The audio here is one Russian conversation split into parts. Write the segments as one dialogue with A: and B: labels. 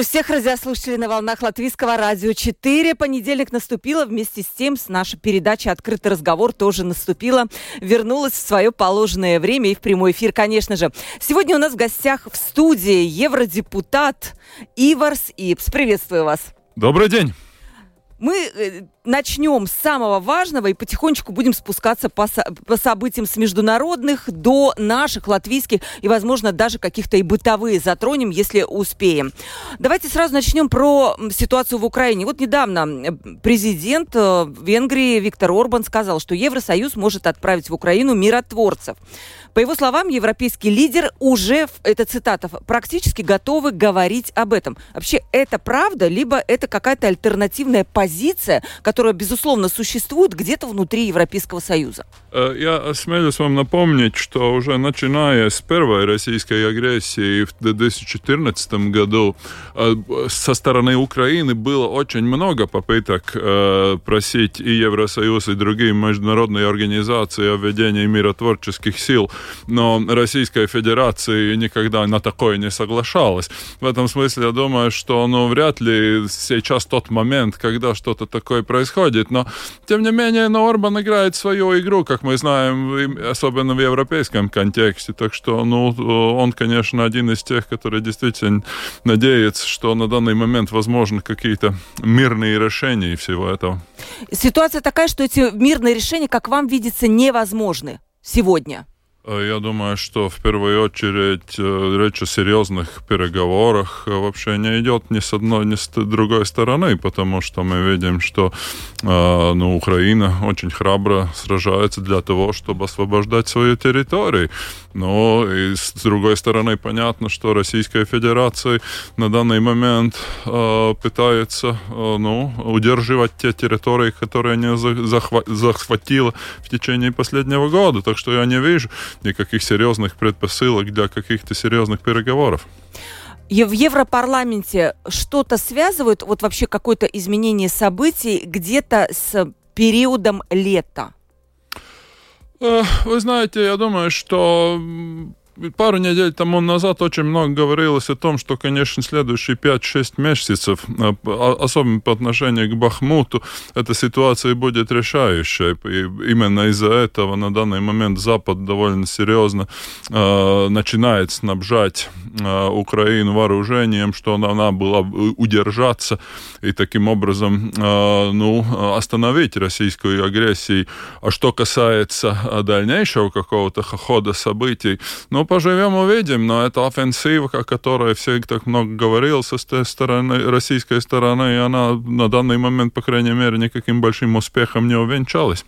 A: Приветствую всех радиослушателей на волнах Латвийского радио 4. Понедельник наступила, вместе с тем с наша передача «Открытый разговор» тоже наступила. Вернулась в свое положенное время и в прямой эфир, конечно же. Сегодня у нас в гостях в студии евродепутат Иварс Ипс. Приветствую вас.
B: Добрый день.
A: Мы э, начнем с самого важного и потихонечку будем спускаться по, по событиям с международных до наших латвийских и, возможно, даже каких-то и бытовые затронем, если успеем. Давайте сразу начнем про ситуацию в Украине. Вот недавно президент э, Венгрии Виктор Орбан сказал, что Евросоюз может отправить в Украину миротворцев. По его словам, европейский лидер уже, это цитата, практически готовы говорить об этом. Вообще, это правда, либо это какая-то альтернативная позиция, которая, безусловно, существует где-то внутри Европейского Союза?
B: Э, я осмелюсь вам напомнить, что уже начиная с первой российской агрессии в 2014 году э, со стороны Украины было очень много попыток э, просить и Евросоюз, и другие международные организации о введении миротворческих сил но Российская Федерация никогда на такое не соглашалась. В этом смысле я думаю, что ну, вряд ли сейчас тот момент, когда что-то такое происходит. Но, тем не менее, ну, Орбан играет свою игру, как мы знаем, особенно в европейском контексте. Так что ну, он, конечно, один из тех, который действительно надеется, что на данный момент возможны какие-то мирные решения всего этого.
A: Ситуация такая, что эти мирные решения, как вам видится, невозможны сегодня.
B: Э, я думаю, что в первую очередь э, речь о серьезных переговорах э, вообще не идет ни с одной, ни с другой стороны, потому что мы видим, что ну, Украина очень храбро сражается для того, чтобы освобождать свою территорию. Но и с другой стороны понятно, что Российская Федерация на данный момент пытается ну, удерживать те территории, которые она захватила в течение последнего года. Так что я не вижу никаких серьезных предпосылок для каких-то серьезных переговоров.
A: И в Европарламенте что-то связывают, вот вообще какое-то изменение событий где-то с периодом лета?
B: Вы знаете, я думаю, что пару недель тому назад очень много говорилось о том, что, конечно, следующие 5-6 месяцев, а, а, особенно по отношению к Бахмуту, эта ситуация будет решающей. И именно из-за этого на данный момент Запад довольно серьезно э, начинает снабжать Украину вооружением, что она, была удержаться и таким образом э, ну, остановить российскую агрессию. А что касается дальнейшего какого-то хода событий, ну, поживем, увидим, но это офенсива, о которой все так много говорил со стороны, российской стороны, и она на данный момент, по крайней мере, никаким большим успехом не увенчалась.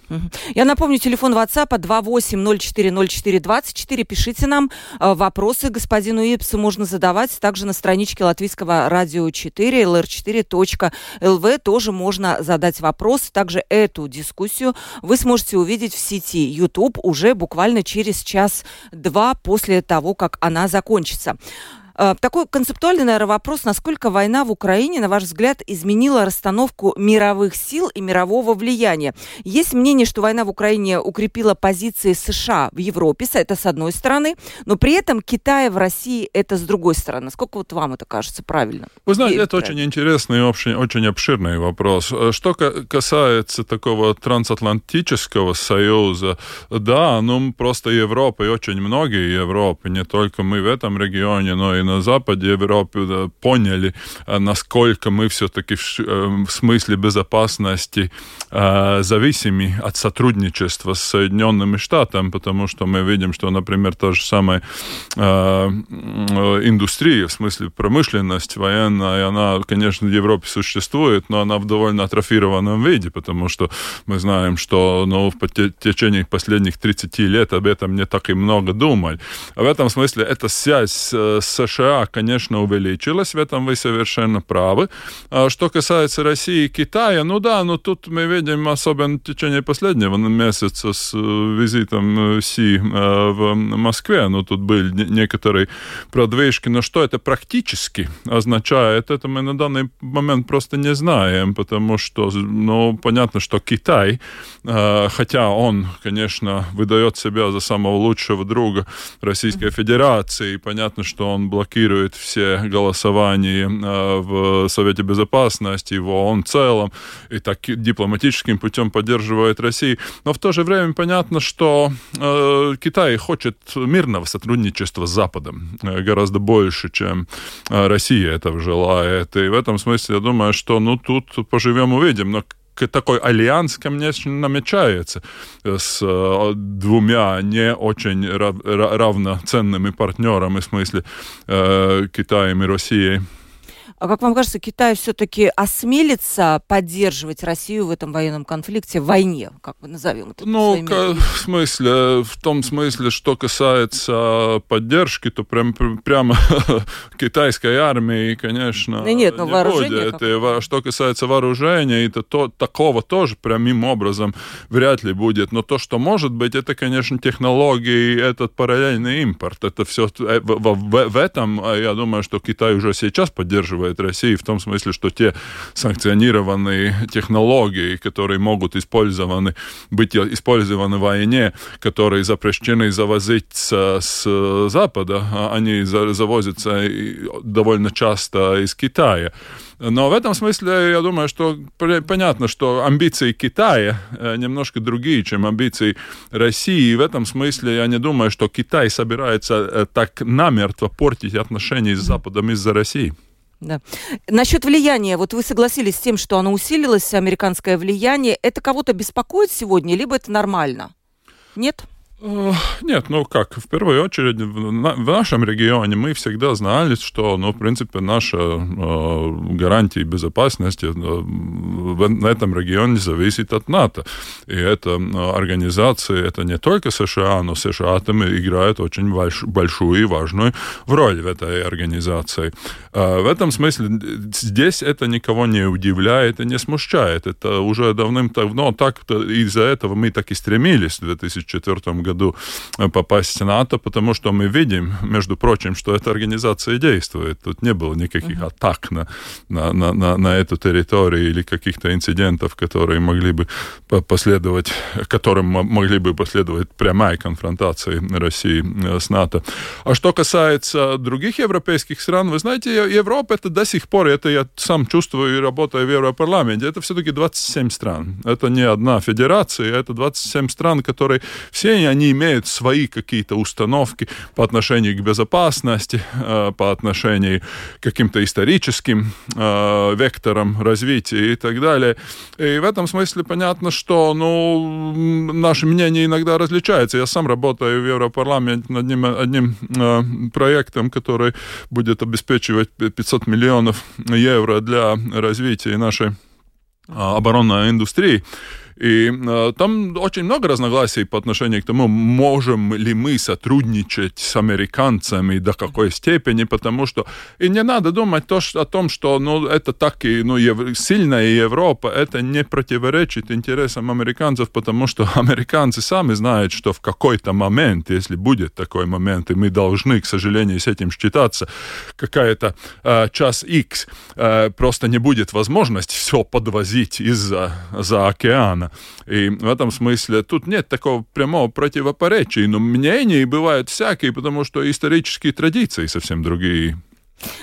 A: Я напомню, телефон WhatsApp 28040424. Пишите нам э, вопросы господину Ипсу можно задавать также на страничке латвийского радио 4, lr4.lv тоже можно задать вопрос. Также эту дискуссию вы сможете увидеть в сети YouTube уже буквально через час-два после того, как она закончится. Э, такой концептуальный, наверное, вопрос, насколько война в Украине, на ваш взгляд, изменила расстановку мировых сил и мирового влияния? Есть мнение, что война в Украине укрепила позиции США в Европе, это с одной стороны, но при этом Китая в России это с другой стороны. Сколько вот вам это кажется правильно?
B: Вы знаете, это правильно? очень интересный и очень, очень обширный вопрос. Э, что касается такого трансатлантического союза, да, ну просто Европа и очень многие Европы, не только мы в этом регионе, но и на Западе Европы поняли, э, насколько мы все-таки э, в смысле безопасности э, зависимы от сотрудничества с Соединенными Штатами, потому что мы видим, что, например, та же самая индустрия, в смысле промышленность военная, она, конечно, в Европе существует, но она в довольно атрофированном виде, потому что мы знаем, что ну, в течение последних 30 лет об этом не так и много думали. В этом смысле эта связь с США, конечно, увеличилась, в этом вы совершенно правы. А что касается России и Китая, ну да, но тут мы видим, особенно в течение последнего месяца с визитом Си в Москве, ну тут были некоторые продвижки, но что это практически означает, это мы на данный момент просто не знаем, потому что, ну, понятно, что Китай, хотя он, конечно, выдает себя за самого лучшего друга Российской Федерации, и понятно, что он блокирует все голосования в Совете Безопасности, в ООН в целом, и так дипломатическим путем поддерживает Россию. Но в то же время понятно, что э, Китай хочет мирного сотрудничества с Западом э, гораздо больше, чем э, Россия этого желает. И в этом смысле я думаю, что ну тут поживем увидим. Но такой альянс, конечно, намечается с э, двумя не очень равноценными партнерами, в смысле э, Китаем и Россией.
A: А как вам кажется, Китай все-таки осмелится поддерживать Россию в этом военном конфликте, в войне, как мы назовем это?
B: Ну, своими... в смысле, в том смысле, что касается поддержки, то прям, прямо китайской армии, конечно,
A: да нет, но не
B: будет. И, что касается вооружения, это то, такого тоже прямым образом вряд ли будет. Но то, что может быть, это, конечно, технологии, этот параллельный импорт. Это все э, в, в, в этом, а я думаю, что Китай уже сейчас поддерживает поддерживает Россия в том смысле, что те санкционированные технологии, которые могут использованы, быть использованы в войне, которые запрещены завозить с, с Запада, а они завозятся довольно часто из Китая. Но в этом смысле я думаю, что понятно, что амбиции Китая э, немножко другие, чем амбиции России. И в этом смысле я не думаю, что Китай собирается э, так намертво портить отношения с Западом из-за России.
A: Да. Насчет влияния, вот вы согласились с тем, что оно усилилось, американское влияние. Это кого-то беспокоит сегодня, либо это нормально? Нет?
B: Нет, ну как, в первую очередь в, нашем регионе мы всегда знали, что, ну, в принципе, наша э, гарантия безопасности э, в, этом регионе зависит от НАТО. И эта э, организация, это не только США, но США там играет очень больш, большую и важную роль в этой организации. Э, в этом смысле здесь это никого не удивляет и не смущает. Это уже давным-давно так, из-за этого мы так и стремились в 2004 году году э, попасть в НАТО, потому что мы видим, между прочим, что эта организация действует. Тут не было никаких uh-huh. атак на, на, на, на, на эту территорию или каких-то инцидентов, которые могли бы последовать, которым могли бы последовать прямая конфронтация России э, с НАТО. А что касается других европейских стран, вы знаете, Европа это до сих пор, это я сам чувствую, работая в Европарламенте, это все-таки 27 стран. Это не одна федерация, это 27 стран, которые все они они имеют свои какие-то установки по отношению к безопасности, э, по отношению к каким-то историческим э, векторам развития и так далее. И в этом смысле понятно, что ну, наши мнения иногда различаются. Я сам работаю в Европарламенте над одним, одним э, проектом, который будет обеспечивать 500 миллионов евро для развития нашей оборонной индустрии. И э, там очень много разногласий по отношению к тому, можем ли мы сотрудничать с американцами до какой степени, потому что и не надо думать то, что, о том, что ну, это так и ну, ев, сильная Европа, это не противоречит интересам американцев, потому что американцы сами знают, что в какой-то момент, если будет такой момент, и мы должны, к сожалению, с этим считаться, какая-то э, час X, э, просто не будет возможности все подвозить из-за за океана. И в этом смысле тут нет такого прямого противоречия, но мнения бывают всякие, потому что исторические традиции совсем другие.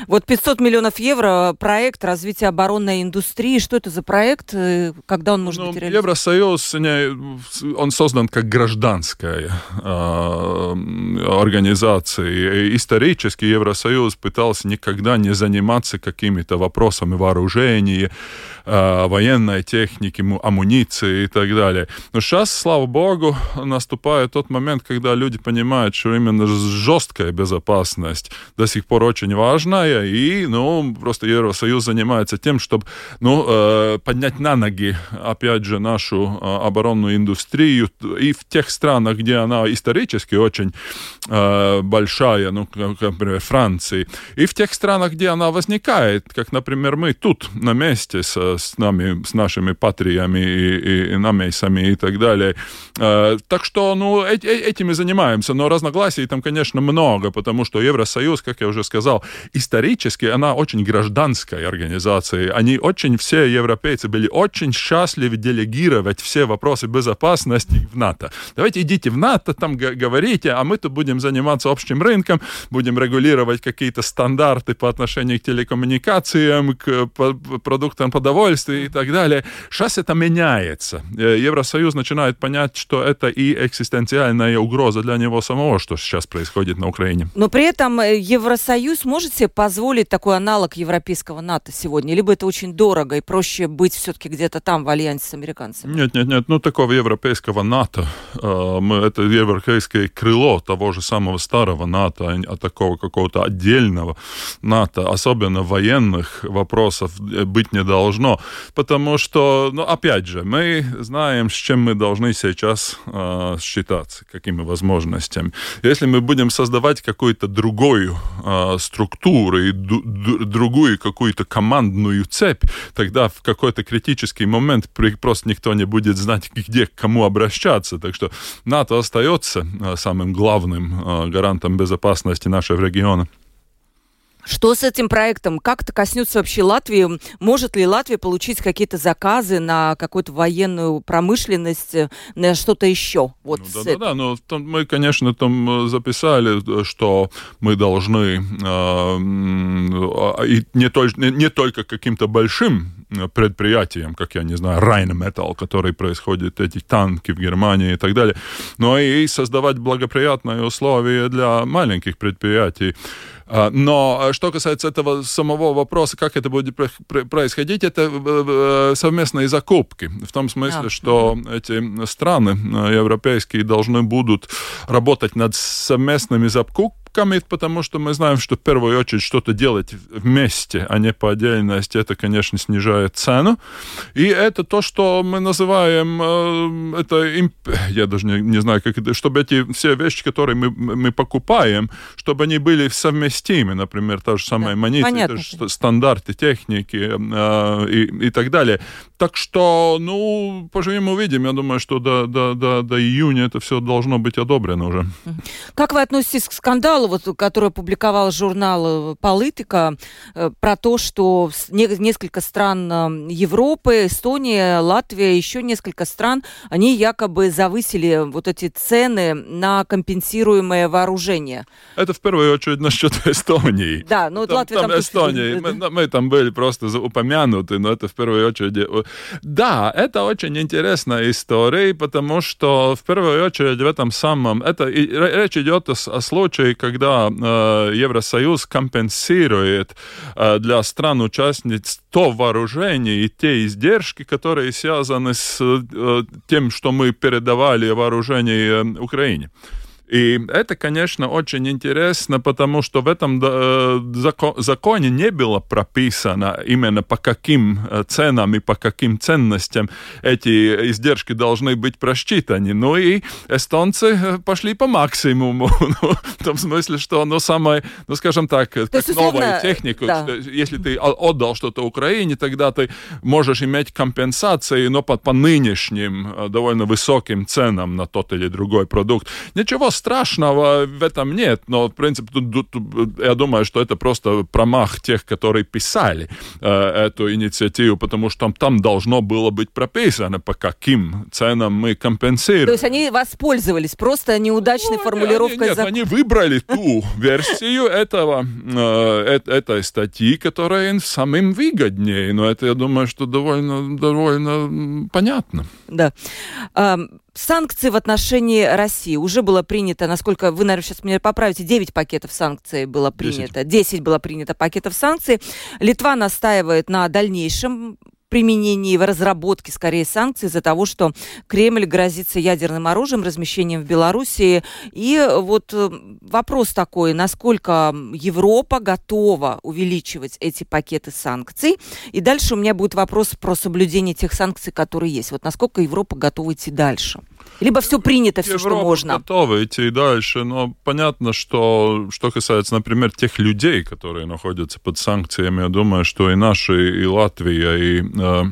A: Вот 500 миллионов евро проект развития оборонной индустрии. Что это за проект? Э, когда он может ну, быть реализован?
B: Евросоюз, он создан как гражданская э, организация. Исторически Евросоюз пытался никогда не заниматься какими-то вопросами вооружения, э, военной техники, амуниции и так далее. Но сейчас, слава богу, наступает тот момент, когда люди понимают, что именно жесткая безопасность до сих пор очень важна, сложная, и, ну, просто Евросоюз занимается тем, чтобы, ну, э, поднять на ноги, опять же, нашу э, оборонную индустрию и в тех странах, где она исторически очень э, большая, ну, как, например, Франции, и в тех странах, где она возникает, как, например, мы тут на месте с, с нами, с нашими патриями и, и, и намейсами и так далее. Э, так что, ну, э, этим и занимаемся, но разногласий там, конечно, много, потому что Евросоюз, как я уже сказал, исторически она очень гражданская организация. Они очень, все европейцы были очень счастливы делегировать все вопросы безопасности в НАТО. Давайте идите в НАТО, там говорите, а мы тут будем заниматься общим рынком, будем регулировать какие-то стандарты по отношению к телекоммуникациям, к продуктам продовольствия и так далее. Сейчас это меняется. Э, Евросоюз начинает понять, что это и экзистенциальная угроза для него самого, что сейчас происходит на Украине.
A: Но при этом э, Евросоюз может себе позволить такой аналог европейского НАТО сегодня? Либо это очень дорого и проще быть все-таки где-то там в альянсе с американцами?
B: Нет, нет, нет. Ну, такого европейского НАТО. Э, мы, это европейское крыло того же самого старого НАТО, а, а такого какого-то отдельного НАТО, особенно военных вопросов э, быть не должно. Потому что, ну, опять же, мы знаем, с чем мы должны сейчас э, считаться, какими возможностями. Если мы будем создавать какую-то другую э, структуру и другую какую-то командную цепь, тогда в какой-то критический момент просто никто не будет знать, где к кому обращаться. Так что НАТО остается э, самым главным э, гарантом безопасности нашего региона.
A: Что с этим проектом? Как это коснется вообще Латвии? Может ли Латвия получить какие-то заказы на какую-то военную промышленность, э, на что-то еще?
B: Вот ну, да, да, да, но там мы, конечно, там э, записали, что мы должны э, и не, только, не только каким-то большим предприятиям, как я не знаю, Rheinmetall, который происходит, эти танки в Германии и так далее, но и создавать благоприятные условия для маленьких предприятий. А, но а, что касается этого самого вопроса, как это будет происходить, это э, э, совместные закупки. В том смысле, yeah. что эти страны э, европейские должны будут работать над совместными закупками коmmit, потому что мы знаем, что в первую очередь что-то делать вместе, а не по отдельности, это, конечно, снижает цену. И это то, что мы называем, э, это, я даже не, не знаю, как это, чтобы эти все вещи, которые мы, мы покупаем, чтобы они были совместимы, например, та же самая да, монета, стандарты техники э, и, и так далее. Так что, ну, поживем увидим. Я думаю, что до, до, до, до июня это все должно быть одобрено уже.
A: Как вы относитесь к скандалу, вот, который опубликовал журнал «Политика», э, про то, что несколько стран э, Европы, Эстония, Латвия, еще несколько стран, они якобы завысили вот эти цены на компенсируемое вооружение?
B: Это в первую очередь насчет Эстонии.
A: Да, ну
B: там,
A: Латвия
B: там... там Эстония, мы, мы там были просто упомянуты, но это в первую очередь да, это очень интересная история, потому что в первую очередь в этом самом... Это, речь идет о, о случае, когда э, Евросоюз компенсирует э, для стран-участниц то вооружение и те издержки, которые связаны с э, тем, что мы передавали вооружение э, Украине. И это, конечно, очень интересно, потому что в этом э, законе не было прописано именно по каким э, ценам и по каким ценностям эти издержки должны быть просчитаны. Ну и эстонцы э, пошли по максимуму, ну, в том смысле, что ну, самое, ну скажем так, То как новая техника, да. если ты отдал что-то Украине, тогда ты можешь иметь компенсации, но по, по нынешним довольно высоким ценам на тот или другой продукт. Ничего страшного в этом нет, но, в принципе, тут, тут, я думаю, что это просто промах тех, которые писали э, эту инициативу, потому что там, там должно было быть прописано, по каким ценам мы компенсируем. То
A: есть они воспользовались просто неудачной ну, формулировкой
B: они, нет, закона? они выбрали ту версию этого, э, этой статьи, которая им самым выгоднее, но это, я думаю, что довольно, довольно понятно.
A: Да. Санкции в отношении России уже было принято, насколько вы, наверное, сейчас меня поправите, 9 пакетов санкций было принято, 10, 10 было принято пакетов санкций. Литва настаивает на дальнейшем применении, в разработке, скорее, санкций из-за того, что Кремль грозится ядерным оружием, размещением в Белоруссии. И вот э, вопрос такой, насколько Европа готова увеличивать эти пакеты санкций. И дальше у меня будет вопрос про соблюдение тех санкций, которые есть. Вот насколько Европа готова идти дальше? Либо все принято, все, Европа что можно.
B: готова идти дальше, но понятно, что что касается, например, тех людей, которые находятся под санкциями, я думаю, что и наши, и Латвия, и э,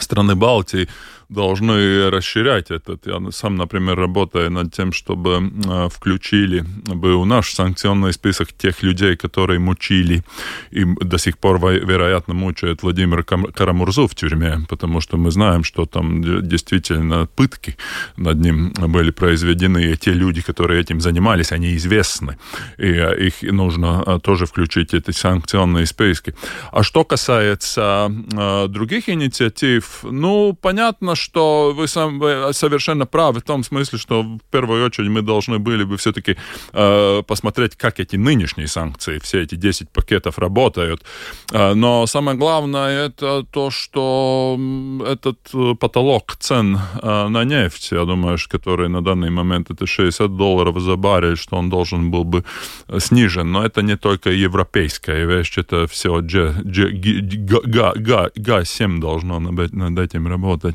B: страны Балтии должны расширять этот. Я сам, например, работаю над тем, чтобы э, включили бы в наш санкционный список тех людей, которые мучили и до сих пор, вероятно, мучают Владимира Карамурзу в тюрьме, потому что мы знаем, что там действительно пытки над ним были произведены, и те люди, которые этим занимались, они известны, и э, их нужно э, тоже включить эти санкционные списки. А что касается других инициатив, ну, понятно, что вы, сам, вы совершенно правы в том смысле, что в первую очередь мы должны были бы все-таки э, посмотреть, как эти нынешние санкции, все эти 10 пакетов работают. Э, но самое главное это то, что этот э, потолок цен э, на нефть, я думаю, который на данный момент это 60 долларов за баррель, что он должен был бы э, снижен. Но это не только европейская вещь, это все G, G, G, G, G, G, G7 должно над этим работать.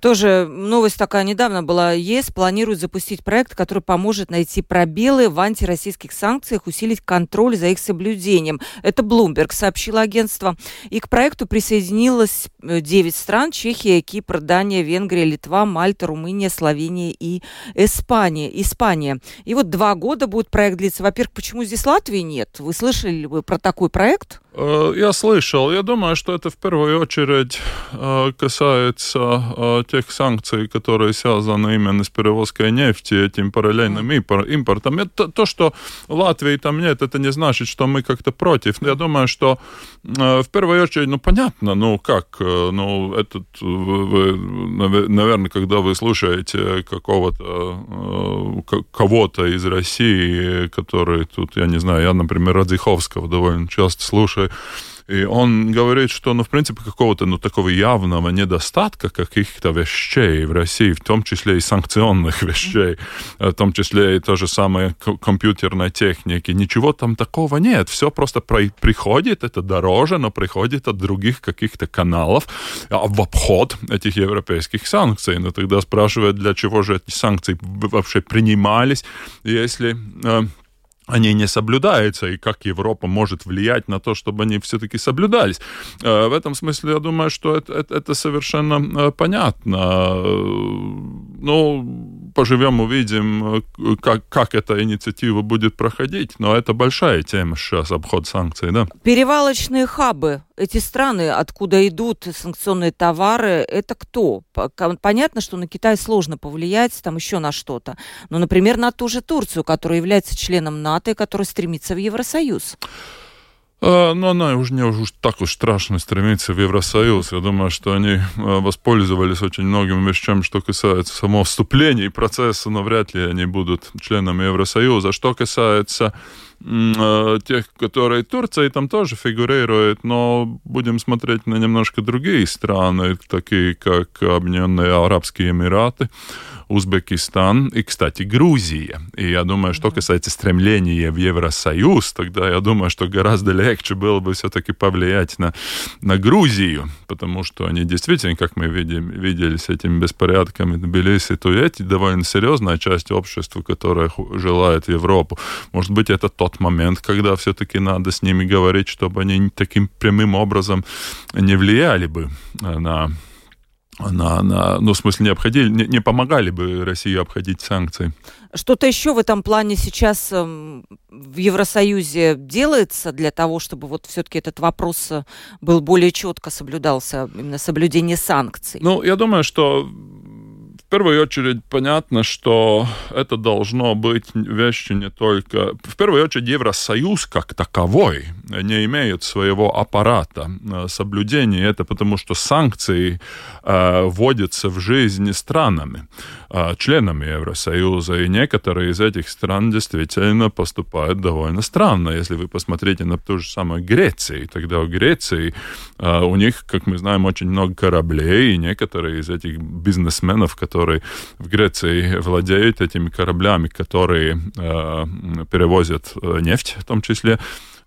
A: Тоже новость такая недавно была. ЕС планирует запустить проект, который поможет найти пробелы в антироссийских санкциях, усилить контроль за их соблюдением. Это Bloomberg сообщило агентство. И к проекту присоединилось 9 э, стран. Чехия, Кипр, Дания, Венгрия, Литва, Мальта, Румыния, Словения и Испания. Испания. И вот два года будет проект длиться. Во-первых, почему здесь Латвии нет? Вы слышали вы про такой проект?
B: Э, я слышал. Я думаю, что это в первую очередь э, касается э, тех санкций, которые связаны именно с перевозкой нефти, этим параллельным импортом. Это то, что Латвии там нет, это не значит, что мы как-то против. Я думаю, что в первую очередь, ну понятно, ну как, ну этот, вы, наверное, когда вы слушаете какого-то кого-то из России, который тут, я не знаю, я, например, Радзиховского довольно часто слушаю, и он говорит, что, ну, в принципе, какого-то, ну, такого явного недостатка каких-то вещей в России, в том числе и санкционных вещей, в том числе и то же самое компьютерной техники, ничего там такого нет. Все просто при приходит, это дороже, но приходит от других каких-то каналов а в обход этих европейских санкций. Но тогда спрашивают, для чего же эти санкции вообще принимались, если э, они не соблюдаются, и как Европа может влиять на то, чтобы они все-таки соблюдались. Э, в этом смысле я думаю, что это, это, это совершенно э, понятно. Ну, поживем, увидим, как, как эта инициатива будет проходить, но это большая тема сейчас, обход санкций, да.
A: Перевалочные хабы, эти страны, откуда идут санкционные товары, это кто? Понятно, что на Китай сложно повлиять, там еще на что-то. Но, например, на ту же Турцию, которая является членом НАТО и которая стремится в Евросоюз.
B: А, но она уже не уж так уж страшно стремится в Евросоюз. Я думаю, что они а, воспользовались очень многими вещами, что касается самого вступления и процесса, но вряд ли они будут членами Евросоюза. Что касается а, тех, которые Турция там тоже фигурирует, но будем смотреть на немножко другие страны, такие как Объединенные Арабские Эмираты, Узбекистан и, кстати, Грузия. И я думаю, что касается стремления в Евросоюз, тогда я думаю, что гораздо легче было бы все-таки повлиять на, на Грузию, потому что они действительно, как мы видим, видели с этими беспорядками в Тбилиси, то эти довольно серьезная часть общества, которая желает Европу. Может быть, это тот момент, когда все-таки надо с ними говорить, чтобы они таким прямым образом не влияли бы на на, на, ну, в смысле, не, обходили, не, не помогали бы России обходить санкции.
A: Что-то еще в этом плане сейчас э, в Евросоюзе делается для того, чтобы вот все-таки этот вопрос э, был более четко соблюдался, именно соблюдение санкций?
B: Ну, я думаю, что в первую очередь понятно, что это должно быть вещью не только... В первую очередь Евросоюз как таковой, не имеют своего аппарата соблюдения. Это потому, что санкции вводятся в жизнь странами, членами Евросоюза, и некоторые из этих стран действительно поступают довольно странно. Если вы посмотрите на ту же самую Грецию, тогда в Греции у них, как мы знаем, очень много кораблей, и некоторые из этих бизнесменов, которые в Греции владеют этими кораблями, которые э, перевозят э, нефть в том числе,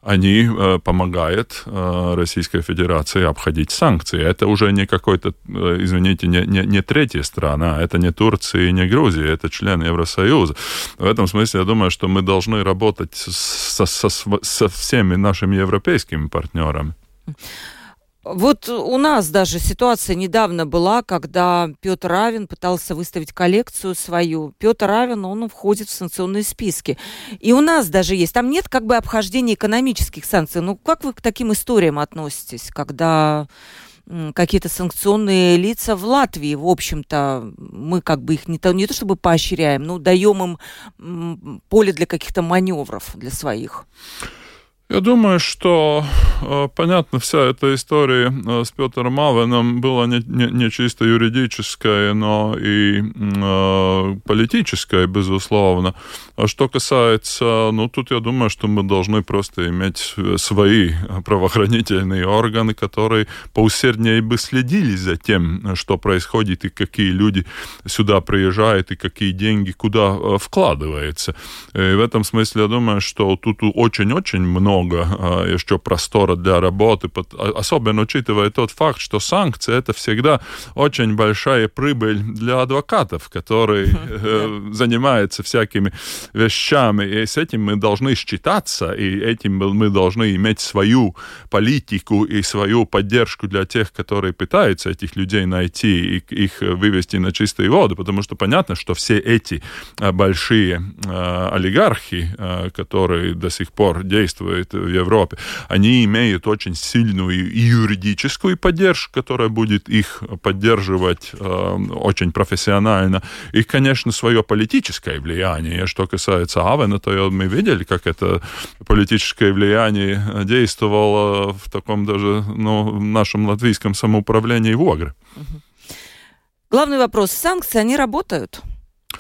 B: они э, помогают э, Российской Федерации обходить санкции. Это уже не какой-то, э, извините, не, не, не третья страна, это не Турция и не Грузия, это член Евросоюза. В этом смысле я думаю, что мы должны работать со, со, со всеми нашими европейскими партнерами.
A: Вот у нас даже ситуация недавно была, когда Петр Равин пытался выставить коллекцию свою. Петр Равин, он входит в санкционные списки. И у нас даже есть. Там нет как бы обхождения экономических санкций. Ну, как вы к таким историям относитесь, когда какие-то санкционные лица в Латвии, в общем-то, мы как бы их не то, не то чтобы поощряем, но даем им поле для каких-то маневров для своих.
B: Я думаю, что э, понятно, вся эта история э, с Петром Авеном была не, не, не чисто юридическая, но и э, политическая, безусловно. А что касается, ну тут я думаю, что мы должны просто иметь свои правоохранительные органы, которые поусерднее бы следили за тем, что происходит и какие люди сюда приезжают и какие деньги куда э, вкладываются. И в этом смысле я думаю, что тут очень-очень много много а, еще простора для работы, а, особенно учитывая тот факт, что санкции это всегда очень большая прибыль для адвокатов, которые э, занимаются всякими вещами, и с этим мы должны считаться, и этим мы должны иметь свою политику и свою поддержку для тех, которые пытаются этих людей найти и их вывести на чистую воду, потому что понятно, что все эти а, большие олигархи, которые до сих пор действуют происходит в Европе, они имеют очень сильную юридическую поддержку, которая будет их поддерживать э, очень профессионально. И, конечно, свое политическое влияние. Что касается Авена, то мы видели, как это политическое влияние действовало в таком даже ну, нашем латвийском самоуправлении в Огре.
A: Главный вопрос. Санкции, они работают,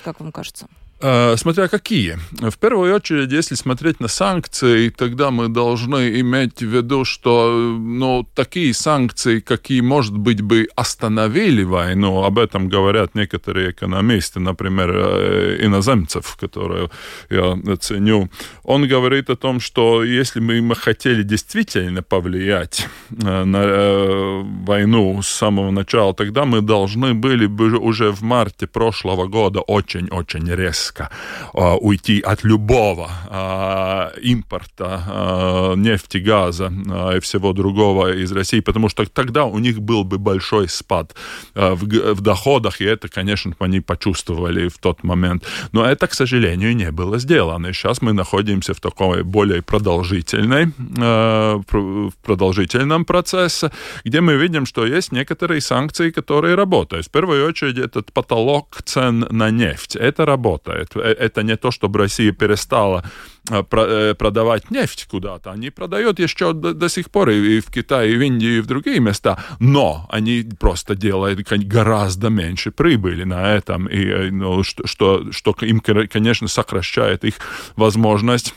A: как вам кажется?
B: Э, смотря какие. В первую очередь, если смотреть на санкции, тогда мы должны иметь в виду, что ну, такие санкции, какие, может быть, бы остановили войну, об этом говорят некоторые экономисты, например, э, иноземцев, которые я ценю, он говорит о том, что если бы мы хотели действительно повлиять э, на войну с самого начала, тогда мы должны были бы уже в марте прошлого года очень-очень резко резко а, уйти от любого а, импорта а, нефти, газа и всего другого из России, потому что тогда у них был бы большой спад в, доходах, и это, конечно, они почувствовали в тот момент. Но это, к сожалению, не было сделано. И сейчас мы находимся в такой более продолжительной, в продолжительном процессе, где мы видим, что есть некоторые санкции, которые работают. В первую очередь, этот потолок цен на нефть. Это работает делает. Э, это не то, чтобы Россия перестала э, э, продавать нефть куда-то. Они продают еще до, до сих пор и в Китае, и в Индии, и в другие места. Но они просто делают гораздо меньше прибыли на этом, и, ну, что, что, что им, конечно, сокращает их возможность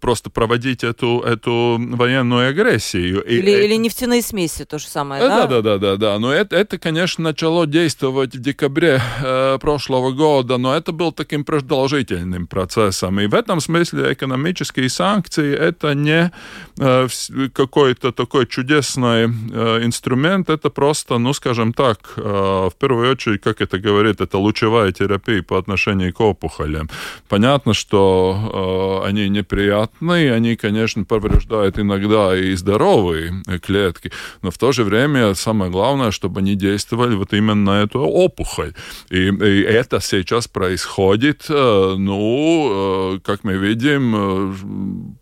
B: просто проводить эту, эту военную агрессию.
A: Или, и, или нефтяные смеси, то же самое,
B: да? Да, да, да, да. Но это, это конечно, начало действовать в декабре э, прошлого года, но это был таким продолжительным процессом. И в этом смысле экономические санкции это не э, какой-то такой чудесный э, инструмент, это просто, ну, скажем так, э, в первую очередь, как это говорит, это лучевая терапия по отношению к опухолям. Понятно, что э, они неприятные, они, конечно, повреждают иногда и здоровые клетки, но в то же время самое главное, чтобы они действовали вот именно на эту опухоль. И, и это сейчас происходит, э, ну, э, как мы видим, э,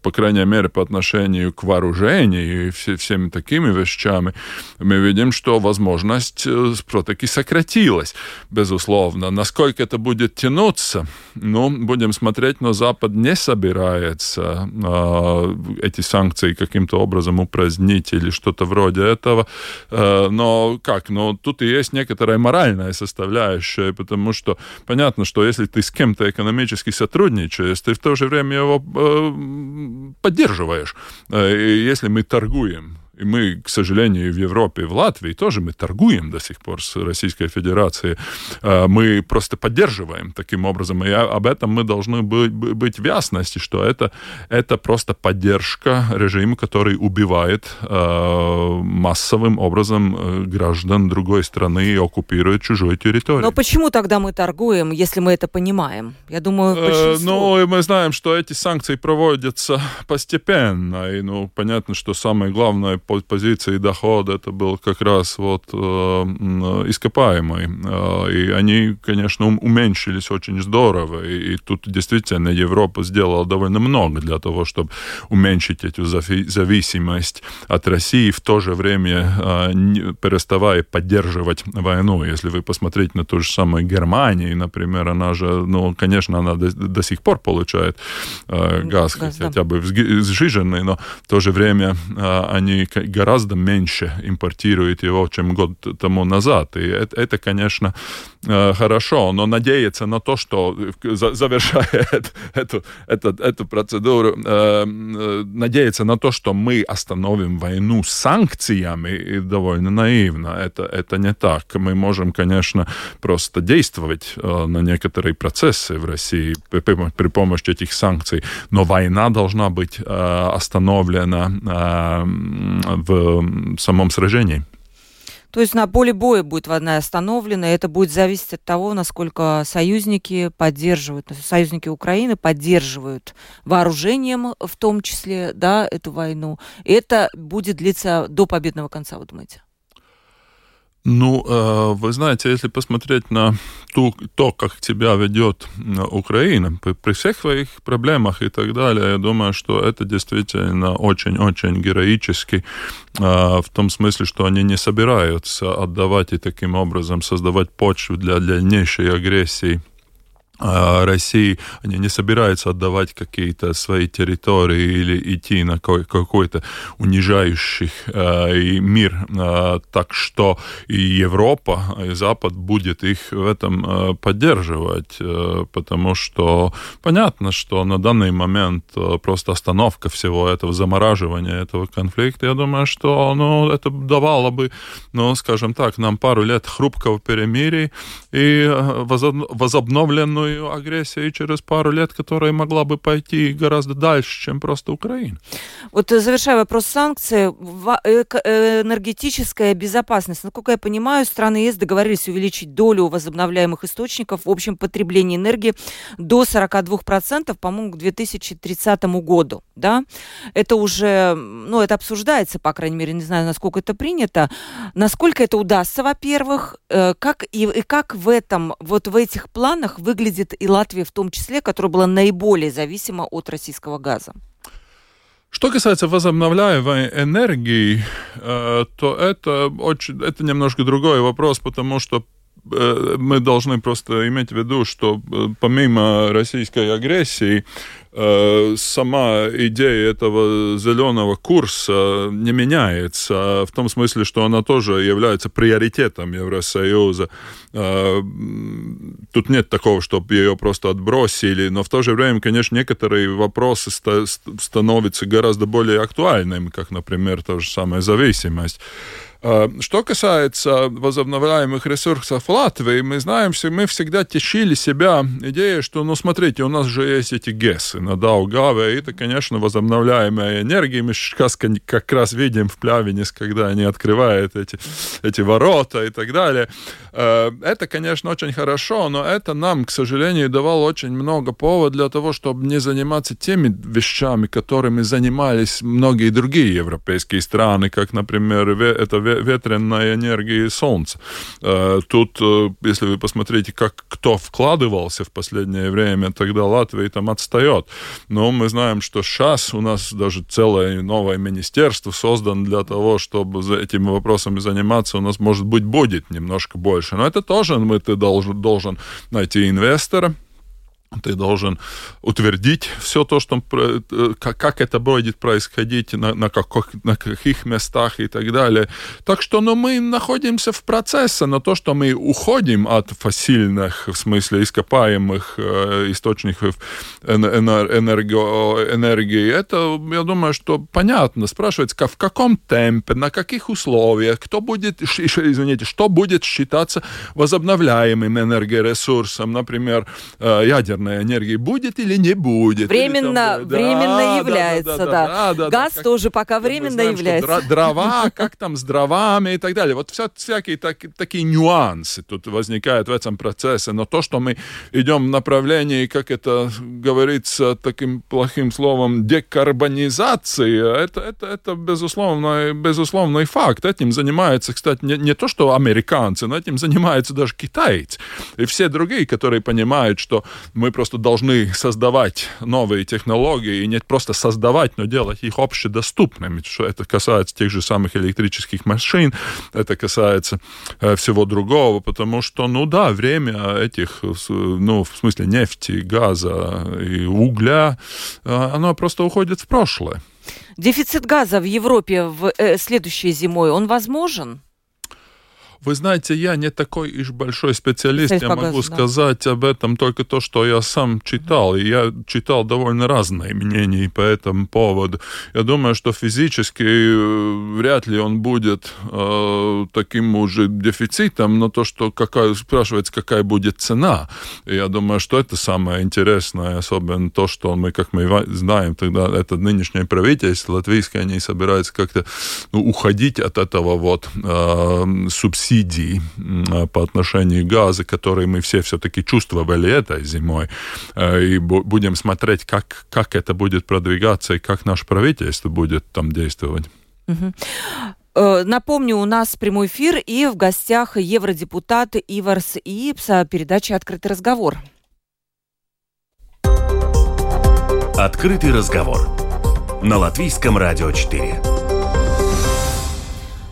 B: по крайней мере, по отношению к вооружению и все, всеми такими вещами, мы видим, что возможность все-таки сократилась, безусловно. Насколько это будет тянуться, ну, будем смотреть, но Запад не собирает собирается э, эти санкции каким-то образом упразднить или что-то вроде этого. Э, но как? Но тут и есть некоторая моральная составляющая, потому что понятно, что если ты с кем-то экономически сотрудничаешь, ты в то же время его э, поддерживаешь. Э, если мы торгуем и мы, к сожалению, в Европе, в Латвии тоже мы торгуем до сих пор с Российской Федерацией. А, мы просто поддерживаем таким образом. И об этом мы должны быть в ясности, что это, это просто поддержка режима, который убивает а, массовым образом э, граждан другой страны и оккупирует чужую территорию.
A: Но почему тогда мы торгуем, если мы это понимаем? Я думаю,
B: э, большинство... Ну, мы знаем, что эти санкции проводятся постепенно. И, ну, понятно, что самое главное позиции дохода это был как раз вот э, ископаемый. Э, и они, конечно, уменьшились очень здорово. И, тут действительно Европа сделала довольно много для того, чтобы уменьшить эту зависимость от России, в то же время э, переставая поддерживать войну. Если вы посмотрите на ту же самую Германию, например, она же, ну, конечно, она до, до сих пор получает газ, газ хотя да. бы сжиженный, но в то же время они гораздо меньше импортирует его, чем год тому назад. И это, это конечно, хорошо, но надеяться на то, что, завершая эту, эту, эту процедуру, э, надеяться на то, что мы остановим войну санкциями, довольно наивно. Это, это не так. Мы можем, конечно, просто действовать э, на некоторые процессы в России при помощи этих санкций, но война должна быть остановлена в самом сражении.
A: То есть на поле боя будет война остановлена, и это будет зависеть от того, насколько союзники поддерживают, союзники Украины поддерживают вооружением в том числе, да, эту войну. И это будет длиться до победного конца, вы думаете?
B: Ну, э, вы знаете, если посмотреть на ту, то, как тебя ведет э, Украина, при всех своих проблемах и так далее, я думаю, что это действительно очень-очень героически, э, в том смысле, что они не собираются отдавать и таким образом создавать почву для дальнейшей агрессии России, они не собираются отдавать какие-то свои территории или идти на какой-то унижающий э, мир. Э, так что и Европа, и Запад будет их в этом э, поддерживать, э, потому что понятно, что на данный момент э, просто остановка всего этого, замораживания этого конфликта, я думаю, что ну, это давало бы, ну, скажем так, нам пару лет хрупкого перемирия и э, возобновленную военную агрессию через пару лет, которая могла бы пойти гораздо дальше, чем просто Украина.
A: Вот э, завершая вопрос санкций, э, энергетическая безопасность. Насколько я понимаю, страны ЕС договорились увеличить долю возобновляемых источников в общем потреблении энергии до 42%, по-моему, к 2030 году. Да? Это уже, ну, это обсуждается, по крайней мере, не знаю, насколько это принято. Насколько это удастся, во-первых, э, как и, и как в этом, вот в этих планах выглядит выглядит и Латвия в том числе, которая была наиболее зависима от российского газа?
B: Что касается возобновляемой энергии, э, то это, очень, это немножко другой вопрос, потому что э, мы должны просто иметь в виду, что э, помимо российской агрессии, сама идея этого зеленого курса не меняется, в том смысле, что она тоже является приоритетом Евросоюза. Э, тут нет такого, чтобы ее просто отбросили, но в то же время, конечно, некоторые вопросы становятся гораздо более актуальными, как, например, та же самая зависимость. Э, что касается возобновляемых ресурсов Латвии, мы знаем, что мы всегда тешили себя идеей, что, ну, смотрите, у нас же есть эти ГЭСы на Даугаве, и это, конечно, возобновляемая энергия. Мы как раз видим в Плявинес, когда они открывают эти, эти ворота и так далее. Э, это, конечно, очень хорошо, но это нам, к сожалению, давало очень много повода для того, чтобы не заниматься теми вещами, которыми занимались многие другие европейские страны, как, например, это ветреной энергии солнца. Э, тут, э, если вы посмотрите, как кто вкладывался в последнее время, тогда Латвия там отстает. Но мы знаем, что сейчас у нас даже целое новое министерство создано для того, чтобы этими вопросами заниматься. У нас, может быть, будет немножко больше. Но это тоже мы, ты должен, должен найти инвестора, ты должен утвердить все то, что, э, как, это будет происходить, на, на, каких, на каких местах и так далее. Так что ну, мы находимся в процессе, но то, что мы уходим от фасильных, в смысле ископаемых э, источников энерго, энергии, это, я думаю, что понятно. Спрашивается, в каком темпе, на каких условиях, кто будет, извините, что будет считаться возобновляемым энергоресурсом, например, э, ядерным ядерной энергии будет или не будет.
A: Временно, там, временно да, является, да. да, да, да. да Газ да, тоже пока временно знаем, является.
B: Дрова, как там с дровами и так далее. Вот вся, всякие так, такие нюансы тут возникают в этом процессе. Но то, что мы идем в направлении, как это говорится таким плохим словом, декарбонизации, это, это, это безусловно, безусловный факт. Этим занимается, кстати, не, не то, что американцы, но этим занимаются даже китайцы. И все другие, которые понимают, что мы просто должны создавать новые технологии, и не просто создавать, но делать их общедоступными. Что это касается тех же самых электрических машин, это касается э, всего другого, потому что, ну да, время этих, ну, в смысле нефти, газа и угля, э, оно просто уходит в прошлое.
A: Дефицит газа в Европе в э, следующей зимой, он возможен?
B: Вы знаете, я не такой уж большой специалист, я могу да. сказать об этом только то, что я сам читал. И я читал довольно разные мнения по этому поводу. Я думаю, что физически э, вряд ли он будет э, таким уже дефицитом, но то, что какая, спрашивается, какая будет цена. Я думаю, что это самое интересное, особенно то, что мы, как мы знаем, тогда это нынешнее правительство латвийское, они собираются как-то ну, уходить от этого вот э, субсидии субсидий по отношению к газу, которые мы все все-таки чувствовали этой зимой. Э, и будем смотреть, как, как это будет продвигаться и как наше правительство будет там действовать.
A: Э, напомню, у нас прямой эфир и в гостях евродепутат Иварс Ипса, передача «Открытый разговор».
C: «Открытый разговор» на Латвийском радио 4.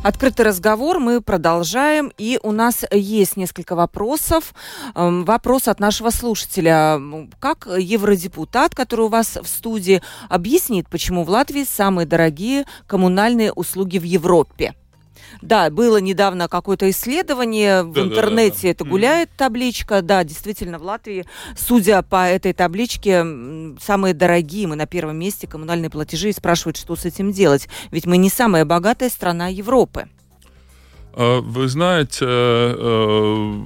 A: Открытый разговор мы продолжаем, и у нас есть несколько вопросов. Эм, вопрос от нашего слушателя. Как евродепутат, который у вас в студии, объяснит, почему в Латвии самые дорогие коммунальные услуги в Европе? Да, было недавно какое-то исследование в да, интернете, да, да, это гуляет табличка. Да, действительно, в Латвии, судя по этой табличке, самые дорогие, мы на первом месте коммунальные платежи и спрашивают, что с этим делать. Ведь мы не самая богатая страна Европы.
B: А, вы знаете, э,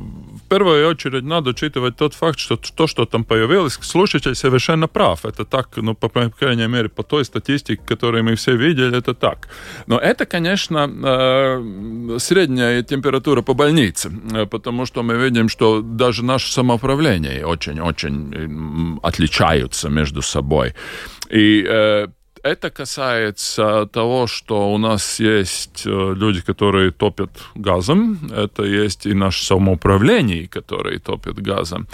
B: первую очередь надо учитывать тот факт, что то, что там появилось, слушатель совершенно прав. Это так, ну, по, крайней мере, по той статистике, которую мы все видели, это так. Но это, конечно, э, средняя температура по больнице, э, потому что мы видим, что даже наше самоуправление очень-очень отличаются между собой. И э, это касается того, что у нас есть э, люди, которые топят газом, это есть и наше самоуправление, которые топят газом.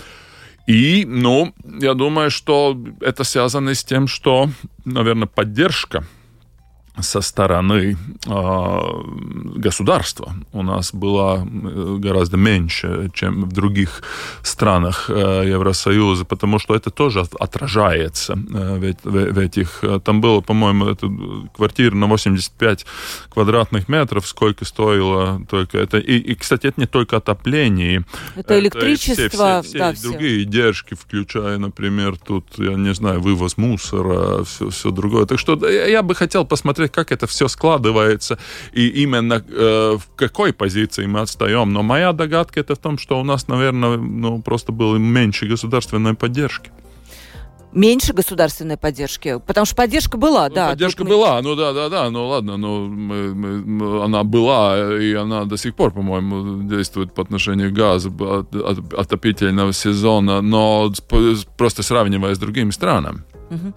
B: И, ну, я думаю, что это связано с тем, что, наверное, поддержка со стороны э, государства у нас была э, гораздо меньше, чем в других странах э, Евросоюза, потому что это тоже отражается э, в, в, в этих... Там было, по-моему, квартира на 85 квадратных метров, сколько стоило только это. И, и кстати, это не только отопление.
A: Это электричество, это все, все,
B: все да, другие все. издержки, включая, например, тут, я не знаю, вывоз мусора, все, все другое. Так что я бы хотел посмотреть, как это все складывается и именно э, в какой позиции мы отстаем. Но моя догадка это в том, что у нас, наверное, ну, просто было меньше государственной поддержки
A: меньше государственной поддержки, потому что поддержка была,
B: ну,
A: да.
B: Поддержка мы... была, ну да, да, да, ну ладно, ну мы, мы, она была и она до сих пор, по-моему, действует по отношению к газу от, от, отопительного сезона, но просто сравнивая с другими странами.
A: Угу.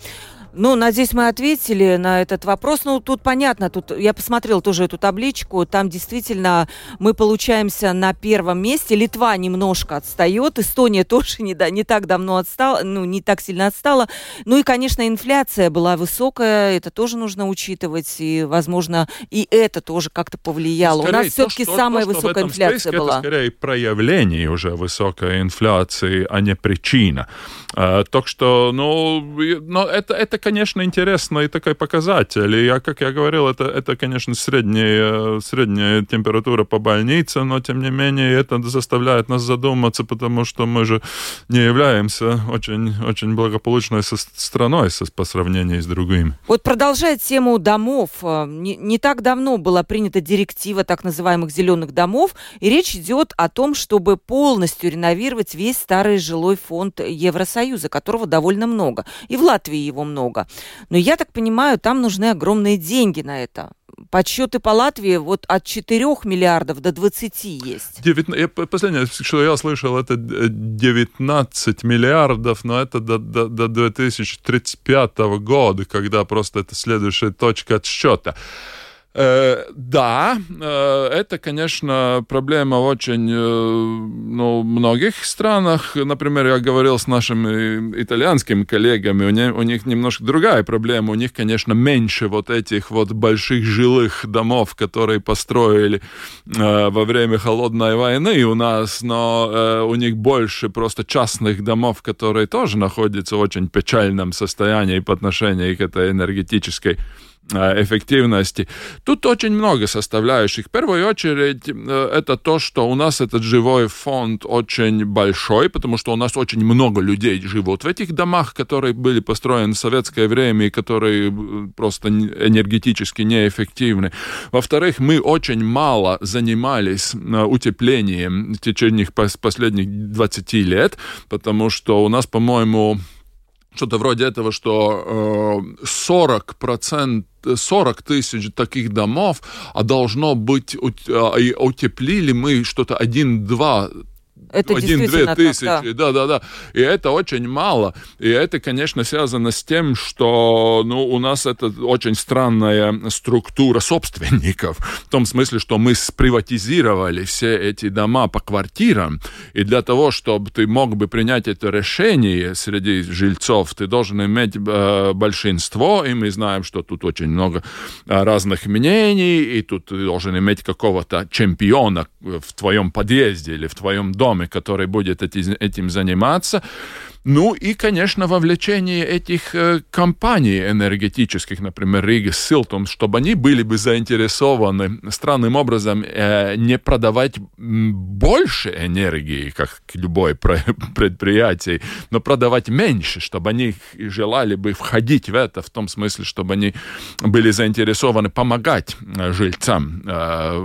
A: Ну, надеюсь, мы ответили на этот вопрос. Ну, тут понятно, тут я посмотрела тоже эту табличку, там действительно мы получаемся на первом месте. Литва немножко отстает, Эстония тоже не, да, не так давно отстала, ну, не так сильно отстала. Ну и, конечно, инфляция была высокая, это тоже нужно учитывать, и, возможно, и это тоже как-то повлияло. Скорее, У нас все-таки самая то, высокая инфляция была.
B: Это скорее проявление уже высокой инфляции, а не причина. А, так что, ну, но это, это, конечно, интересный такой показатель. И, я, как я говорил, это, это конечно, средняя, средняя температура по больнице, но, тем не менее, это заставляет нас задуматься, потому что мы же не являемся очень, очень благополучной страной по сравнению с другими.
A: Вот продолжая тему домов, э, не, не так давно была принята директива так называемых зеленых домов, и речь идет о том, чтобы полностью реновировать весь старый жилой фонд Евросоюза, которого довольно много. И в Латвии его много. Но я так понимаю, там нужны огромные деньги на это. Подсчеты по Латвии вот от 4 миллиардов до 20 есть.
B: 9, последнее, что я слышал, это 19 миллиардов, но это до, до, до 2035 года, когда просто это следующая точка отсчета. Э, да, э, это, конечно, проблема очень э, ну, многих странах. Например, я говорил с нашими итальянскими коллегами, у них, у них немножко другая проблема. У них, конечно, меньше вот этих вот больших жилых домов, которые построили во время холодной войны у нас, но у них больше просто частных домов, которые тоже находятся в очень печальном состоянии по отношению к этой энергетической эффективности. Тут очень много составляющих. В первую очередь э, это то, что у нас этот живой фонд очень большой, потому что у нас очень много людей живут в этих домах, которые были построены в советское время и которые э, просто энергетически неэффективны. Во-вторых, мы очень мало занимались утеплением в течение последних 20 лет, потому что у нас, по-моему, что-то вроде этого, что э, 40%, 40 тысяч таких домов, а должно быть, а, утеплили мы что-то 1-2
A: это Один-две
B: тысячи, да-да-да. И это очень мало. И это, конечно, связано с тем, что ну, у нас это очень странная структура собственников. В том смысле, что мы сприватизировали все эти дома по квартирам. И для того, чтобы ты мог бы принять это решение среди жильцов, ты должен иметь э, большинство. И мы знаем, что тут очень много э, разных мнений. И тут ты должен иметь какого-то чемпиона в твоем подъезде или в твоем доме доме, который будет этим заниматься. Ну и, конечно, вовлечение этих э, компаний энергетических, например, Рига Силтум, чтобы они были бы заинтересованы странным образом э, не продавать больше энергии, как любое предприятие, но продавать меньше, чтобы они желали бы входить в это, в том смысле, чтобы они были заинтересованы помогать э, жильцам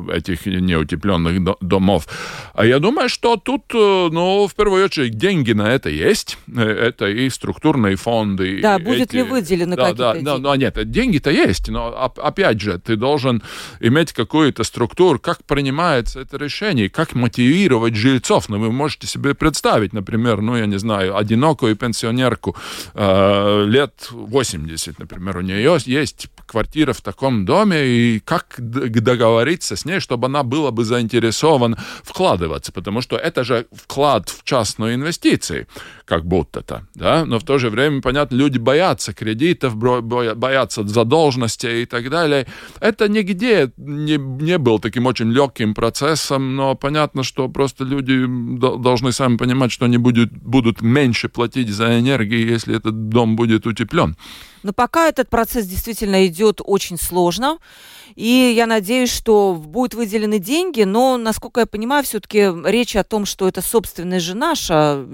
B: этих неутепленных домов. А я думаю, что тут, ну, в первую очередь, деньги на это есть это и структурные фонды.
A: Да, будет эти... ли выделены да, какие-то да, деньги?
B: Да, ну, нет, деньги-то есть, но опять же, ты должен иметь какую-то структуру, как принимается это решение, как мотивировать жильцов. Ну, вы можете себе представить, например, ну, я не знаю, одинокую пенсионерку э, лет 80, например, у нее есть квартира в таком доме, и как договориться с ней, чтобы она была бы заинтересована вкладываться, потому что это же вклад в частную инвестицию, как будто-то, да, но в то же время, понятно, люди боятся кредитов, боятся задолженности и так далее. Это нигде не, не был таким очень легким процессом, но понятно, что просто люди должны сами понимать, что они будут, будут меньше платить за энергию, если этот дом будет утеплен.
A: Но пока этот процесс действительно идет очень сложно. И я надеюсь, что будут выделены деньги, но, насколько я понимаю, все-таки речь о том, что это собственность же наша,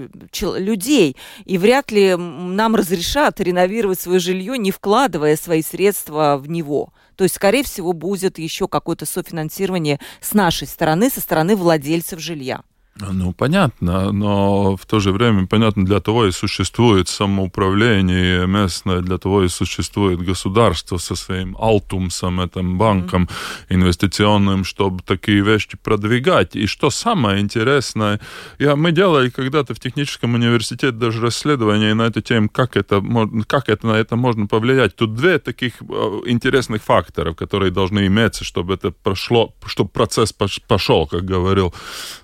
A: людей, и вряд ли нам разрешат реновировать свое жилье, не вкладывая свои средства в него. То есть, скорее всего, будет еще какое-то софинансирование с нашей стороны, со стороны владельцев жилья.
B: Ну, понятно, но в то же время, понятно, для того и существует самоуправление местное, для того и существует государство со своим алтумсом, этим банком mm-hmm. инвестиционным, чтобы такие вещи продвигать. И что самое интересное, я, мы делали когда-то в техническом университете даже расследование на эту тему, как это, как это на это можно повлиять. Тут две таких э, интересных факторов, которые должны иметься, чтобы это прошло, чтобы процесс пошел, как говорил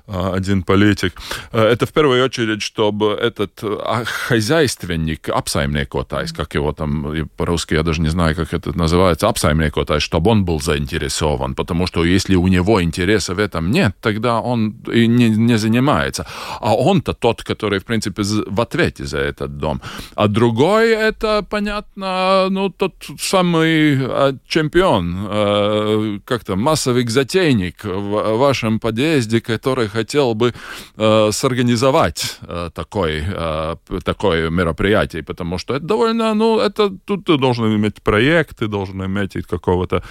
B: один политик. Э, это в первую очередь, чтобы этот э, хозяйственник, apsaimniekotājs, как его там по-русски, я даже не знаю, как это называется, apsaimniekotājs, чтобы он был заинтересован, потому что если у него интереса в этом нет, тогда он и не, не занимается. А он-то тот, который, в принципе, в ответе за этот дом. А другой, это, понятно, ну, тот самый э, чемпион, как-то массовый затейник в вашем подъезде, который хотел бы э, сорганизовать э, такой, э, такое мероприятие, потому что это довольно, ну, это тут ты должен иметь проект, ты должен иметь какого-то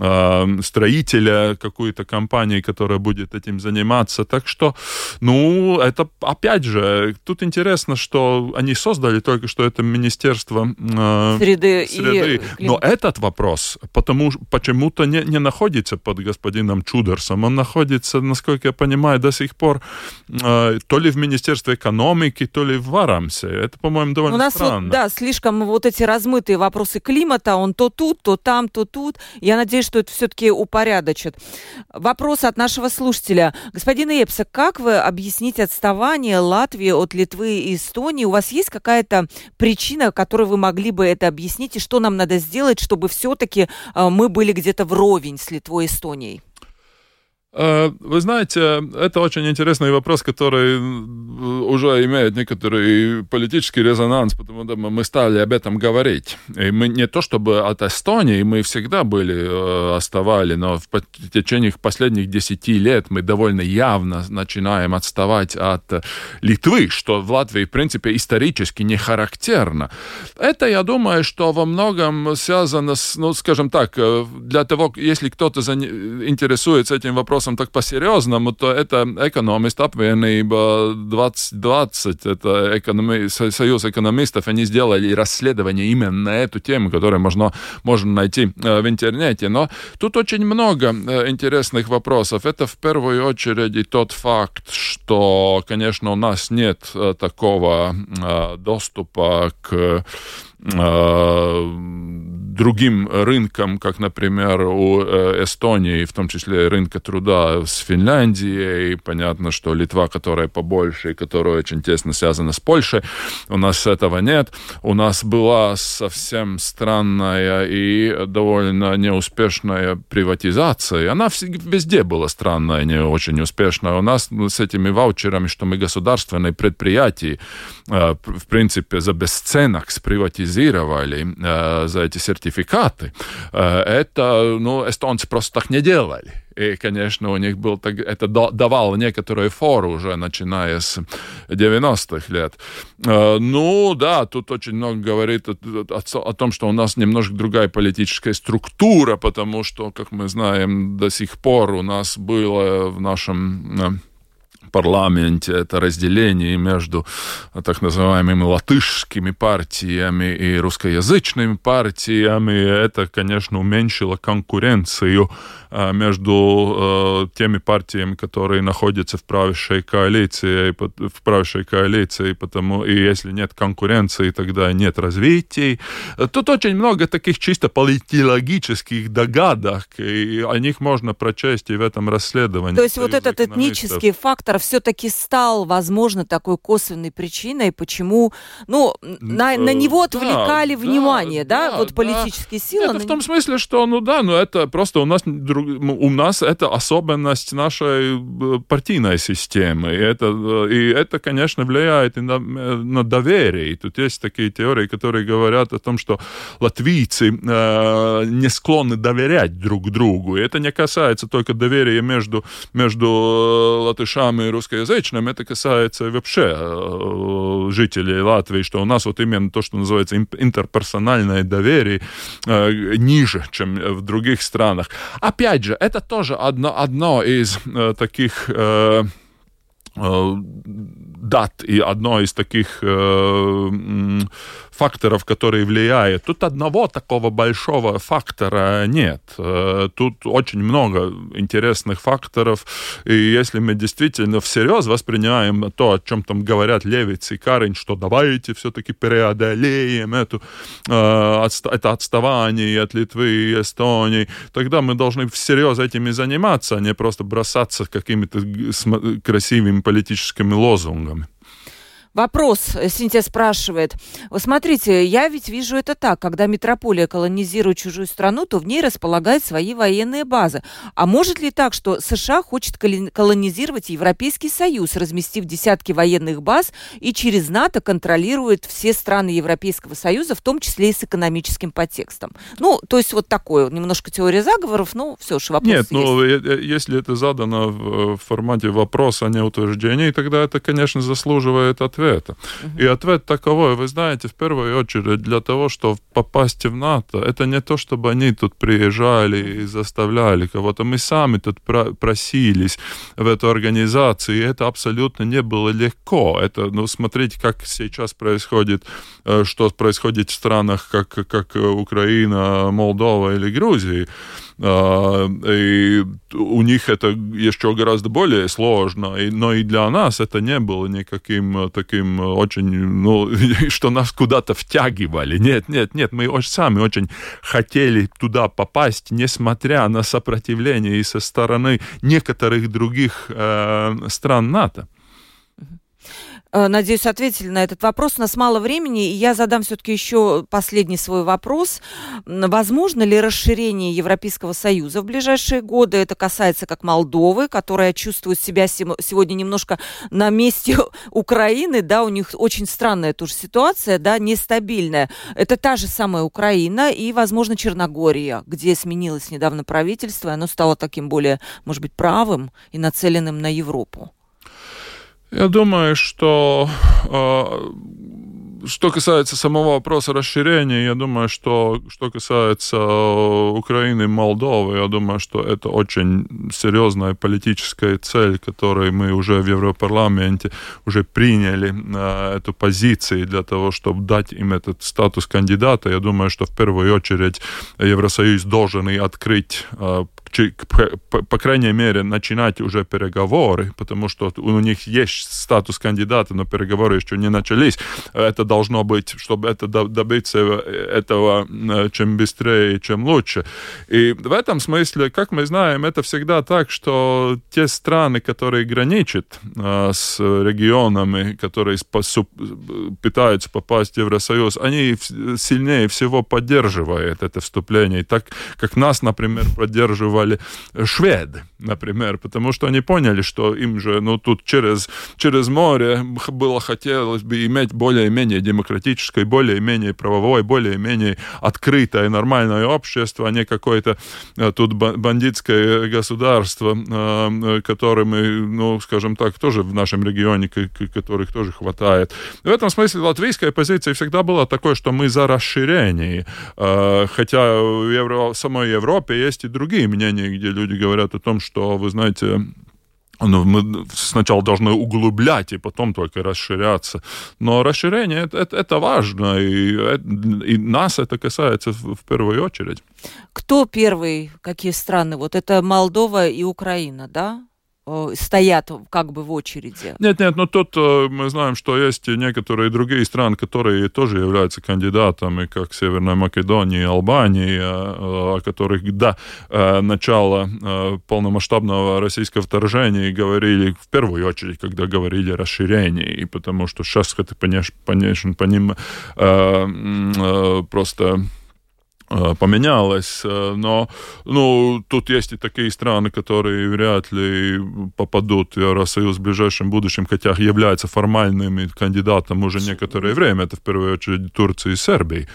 B: э, строителя, какую-то компанию, которая будет этим заниматься. Так что, ну, это, опять же, тут интересно, что они создали только что это Министерство
A: э, среды,
B: среды. И... но этот вопрос потому, почему-то не, не находится под господином Чудерсом, он находится, насколько я понимаю, до сих пор Э, то ли в Министерстве экономики, то ли в Варамсе. Это, по-моему, довольно
A: У нас
B: странно.
A: Вот, да, слишком вот эти размытые вопросы климата, он то тут, то там, то тут. Я надеюсь, что это все-таки упорядочит. Вопрос от нашего слушателя. Господин Эпса, как вы объясните отставание Латвии от Литвы и Эстонии? У вас есть какая-то причина, которой вы могли бы это объяснить, и что нам надо сделать, чтобы все-таки э, мы были где-то вровень с Литвой и Эстонией?
B: Э, вы знаете, это очень интересный вопрос, который уже имеет некоторый политический резонанс, потому что мы стали об этом говорить. И мы не то чтобы от Эстонии, мы всегда были, э, оставали, но в течение последних десяти лет мы довольно явно начинаем отставать от Литвы, что в Латвии, в принципе, исторически не характерно. Это, я думаю, что во многом связано с, ну, скажем так, э, для того, если кто-то интересуется этим вопросом, вопросам так по-серьезному, то это экономист apvienība 2020, это экономи, союз экономистов, они сделали расследование именно на эту тему, которую можно, можно найти в интернете. Но тут очень много интересных вопросов. Это в первую очередь и тот факт, что, конечно, у нас нет такого доступа к другим рынкам, как, например, у э, Эстонии, в том числе рынка труда с Финляндией. Понятно, что Литва, которая побольше и которая очень тесно связана с Польшей, у нас этого нет. У нас была совсем странная и довольно неуспешная приватизация. Она везде была странная, не очень успешная. У нас с этими ваучерами, что мы государственные предприятия, э, в принципе, за бесценок сприватизировали э, за эти сертификаты. Э, это, ну, эстонцы просто так не делали. И, конечно, у них был так, это давало некоторую фору уже начиная с 90-х лет. Э, ну, да, тут очень много говорит о, о, о том, что у нас немножко другая политическая структура, потому что, как мы знаем, до сих пор у нас было в нашем э, парламенте, это разделение между так называемыми латышскими партиями и русскоязычными партиями. Это, конечно, уменьшило конкуренцию а, между э, теми партиями, которые находятся в правящей коалиции, в правящей коалиции, потому и если нет конкуренции, тогда нет развития. Тут очень много таких чисто политологических догадок, и о них можно прочесть и в этом расследовании.
A: То есть вот этот этнический фактор все-таки стал, возможно, такой косвенной причиной, почему, ну, на, на него отвлекали да, внимание, да, да, вот политические да. силы.
B: Это в том смысле, что, ну да, ну это просто у нас, у нас это особенность нашей э, партийной системы, и это, э, и это конечно, влияет и на, на доверие. И тут есть такие теории, которые говорят о том, что латвийцы э, не склонны доверять друг другу, и это не касается только доверия между, между э, латышами и русскоязычным, это касается вообще э, жителей Латвии, что у нас вот именно то, что называется интерперсональное доверие, э, ниже, чем в других странах. Опять же, это тоже одно, одно из э, таких... Дат и одно из таких факторов, которые влияют. Тут одного такого большого фактора нет. Э, тут очень много интересных факторов. И если мы действительно всерьез воспринимаем то, о чем там говорят Левиц и Карин, что давайте все-таки преодолеем эту, э, это отставание от Литвы и Эстонии, тогда мы должны всерьез этим и заниматься, а не просто бросаться какими-то красивыми политическими лозунгами.
A: Вопрос, э, Синтия спрашивает. Смотрите, я ведь вижу это так. Когда метрополия колонизирует чужую страну, то в ней располагает свои военные базы. А может ли так, что США хочет колонизировать Европейский Союз, разместив десятки военных баз и через НАТО контролирует все страны Европейского Союза, в том числе и с экономическим подтекстом? Ну, то есть вот такое, немножко теория заговоров, ну, все же вопрос
B: Нет, ну, есть. ну, если это задано в формате вопроса, а не утверждения, тогда это, конечно, заслуживает ответа ответа. Угу. И ответ таковой, вы знаете, в первую очередь для того, чтобы попасть в НАТО, это не то, чтобы они тут приезжали и заставляли кого-то. Мы сами тут про просились в эту организацию, и это абсолютно не было легко. Это, ну, смотрите, как сейчас происходит, э, что происходит в странах, как, как Украина, Молдова или Грузия. А, и у них это еще гораздо более сложно, но и для нас это не было никаким таким очень, ну, что нас куда-то втягивали. Нет, нет, нет, мы сами очень хотели туда попасть, несмотря на сопротивление и со стороны некоторых других э, стран НАТО.
A: Э, надеюсь, ответили на этот вопрос. У нас мало времени, и я задам все-таки еще последний свой вопрос. Возможно ли расширение Европейского Союза в ближайшие годы? Это касается как Молдовы, которая чувствует себя сегодня немножко на месте Украины, да, у них очень странная тоже ситуация, да, нестабильная. Это та же самая Украина и, возможно, Черногория, где сменилось недавно правительство, и оно стало таким более, может быть, правым и нацеленным на Европу.
B: Я думаю, что э, что касается самого вопроса расширения, я думаю, что что касается Украины и Молдовы, я думаю, что это очень серьезная политическая цель, которую мы уже в Европарламенте уже приняли э, эту позицию для того, чтобы дать им этот статус кандидата. Я думаю, что в первую очередь Евросоюз должен и открыть э, по, крайней мере, начинать уже переговоры, потому что у них есть статус кандидата, но переговоры еще не начались. Это должно быть, чтобы это добиться этого чем быстрее, чем лучше. И в этом смысле, как мы знаем, это всегда так, что те страны, которые граничат э, с регионами, которые пытаются попасть в Евросоюз, они сильнее всего поддерживают это вступление. Так как нас, например, поддерживали поддерживали шведы, например, потому что они поняли, что им же, ну, тут через, через море было хотелось бы иметь более-менее демократическое, более-менее правовое, более-менее открытое, нормальное общество, а не какое-то э, тут бандитское государство, э, которым, ну, скажем так, тоже в нашем регионе, которых тоже хватает. В этом смысле латвийская позиция всегда была такой, что мы за расширение, э, хотя в, Евро, самой Европе есть и другие мнения, мнение, где люди говорят о том, что, вы знаете, ну, мы сначала должны углублять и потом только расширяться. Но расширение это, это, это важно, и, и нас это касается в, в первую очередь.
A: Кто первый, какие страны? Вот это Молдова и Украина, да? Э, стоят как бы в очереди.
B: Нет, нет, но тут э, мы знаем, что есть некоторые другие страны, которые тоже являются кандидатами, как Северная Македония Албания, э, о которых до начала полномасштабного российского вторжения говорили в первую очередь, когда говорили о расширении, потому что сейчас это, конечно, по ним просто поменялось, э, но ну, тут есть и такие страны, которые вряд ли попадут в Евросоюз в ближайшем будущем, хотя являются формальными кандидатом уже некоторое время, это в первую очередь Турция и Сербия.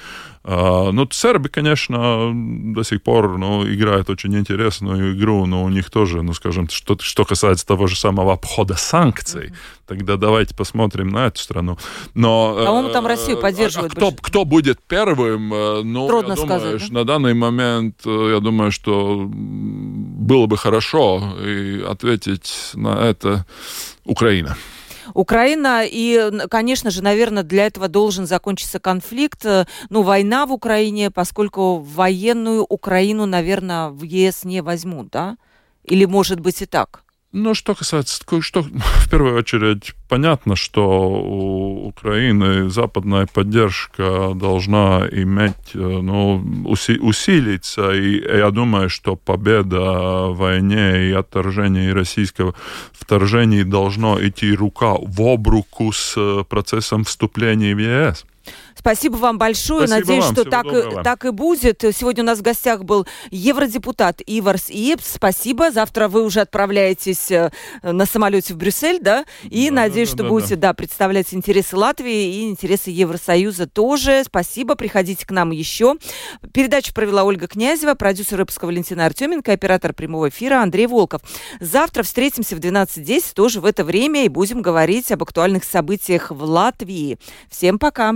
B: А, ну, сербы, конечно, до сих пор ну, играют очень интересную игру, но у них тоже, ну, скажем, что, что касается того же самого обхода санкций, mm-hmm. тогда давайте посмотрим на эту страну. Но,
A: По-моему, там Россию э, поддерживают.
B: А, кто, кто будет первым? Э, ну,
A: Трудно
B: я думаю,
A: сказать. Да?
B: На данный момент, э, я думаю, что было бы хорошо и ответить на это Украина.
A: Украина, и, конечно же, наверное, для этого должен закончиться конфликт, э, ну, война в Украине, поскольку военную Украину, наверное, в ЕС не возьмут, да? Или, может быть, и так?
B: Ну, что касается, что в первую очередь понятно, что у Украины западная поддержка должна иметь, э, ну, уси, усилиться, и я думаю, что победа в войне и отторжение российского вторжения должно идти рука в обруку с э, процессом вступления в ЕС.
A: Спасибо вам большое.
B: Спасибо
A: Надеюсь,
B: вам.
A: что
B: Всего
A: так,
B: доброго.
A: так и будет. Сегодня у нас в гостях был евродепутат Иварс Иепс. Спасибо. Завтра вы уже отправляетесь э, на самолете в Брюссель, да? И
B: Да,
A: надеюсь,
B: да,
A: что
B: да,
A: будете да. представлять интересы Латвии и интересы Евросоюза тоже. Спасибо. Приходите к нам еще. Передачу провела Ольга Князева, продюсер выпуска Валентина Артеменко, оператор прямого эфира Андрей Волков. Завтра встретимся в 12.10 тоже в это время и будем говорить об актуальных событиях в Латвии. Всем пока.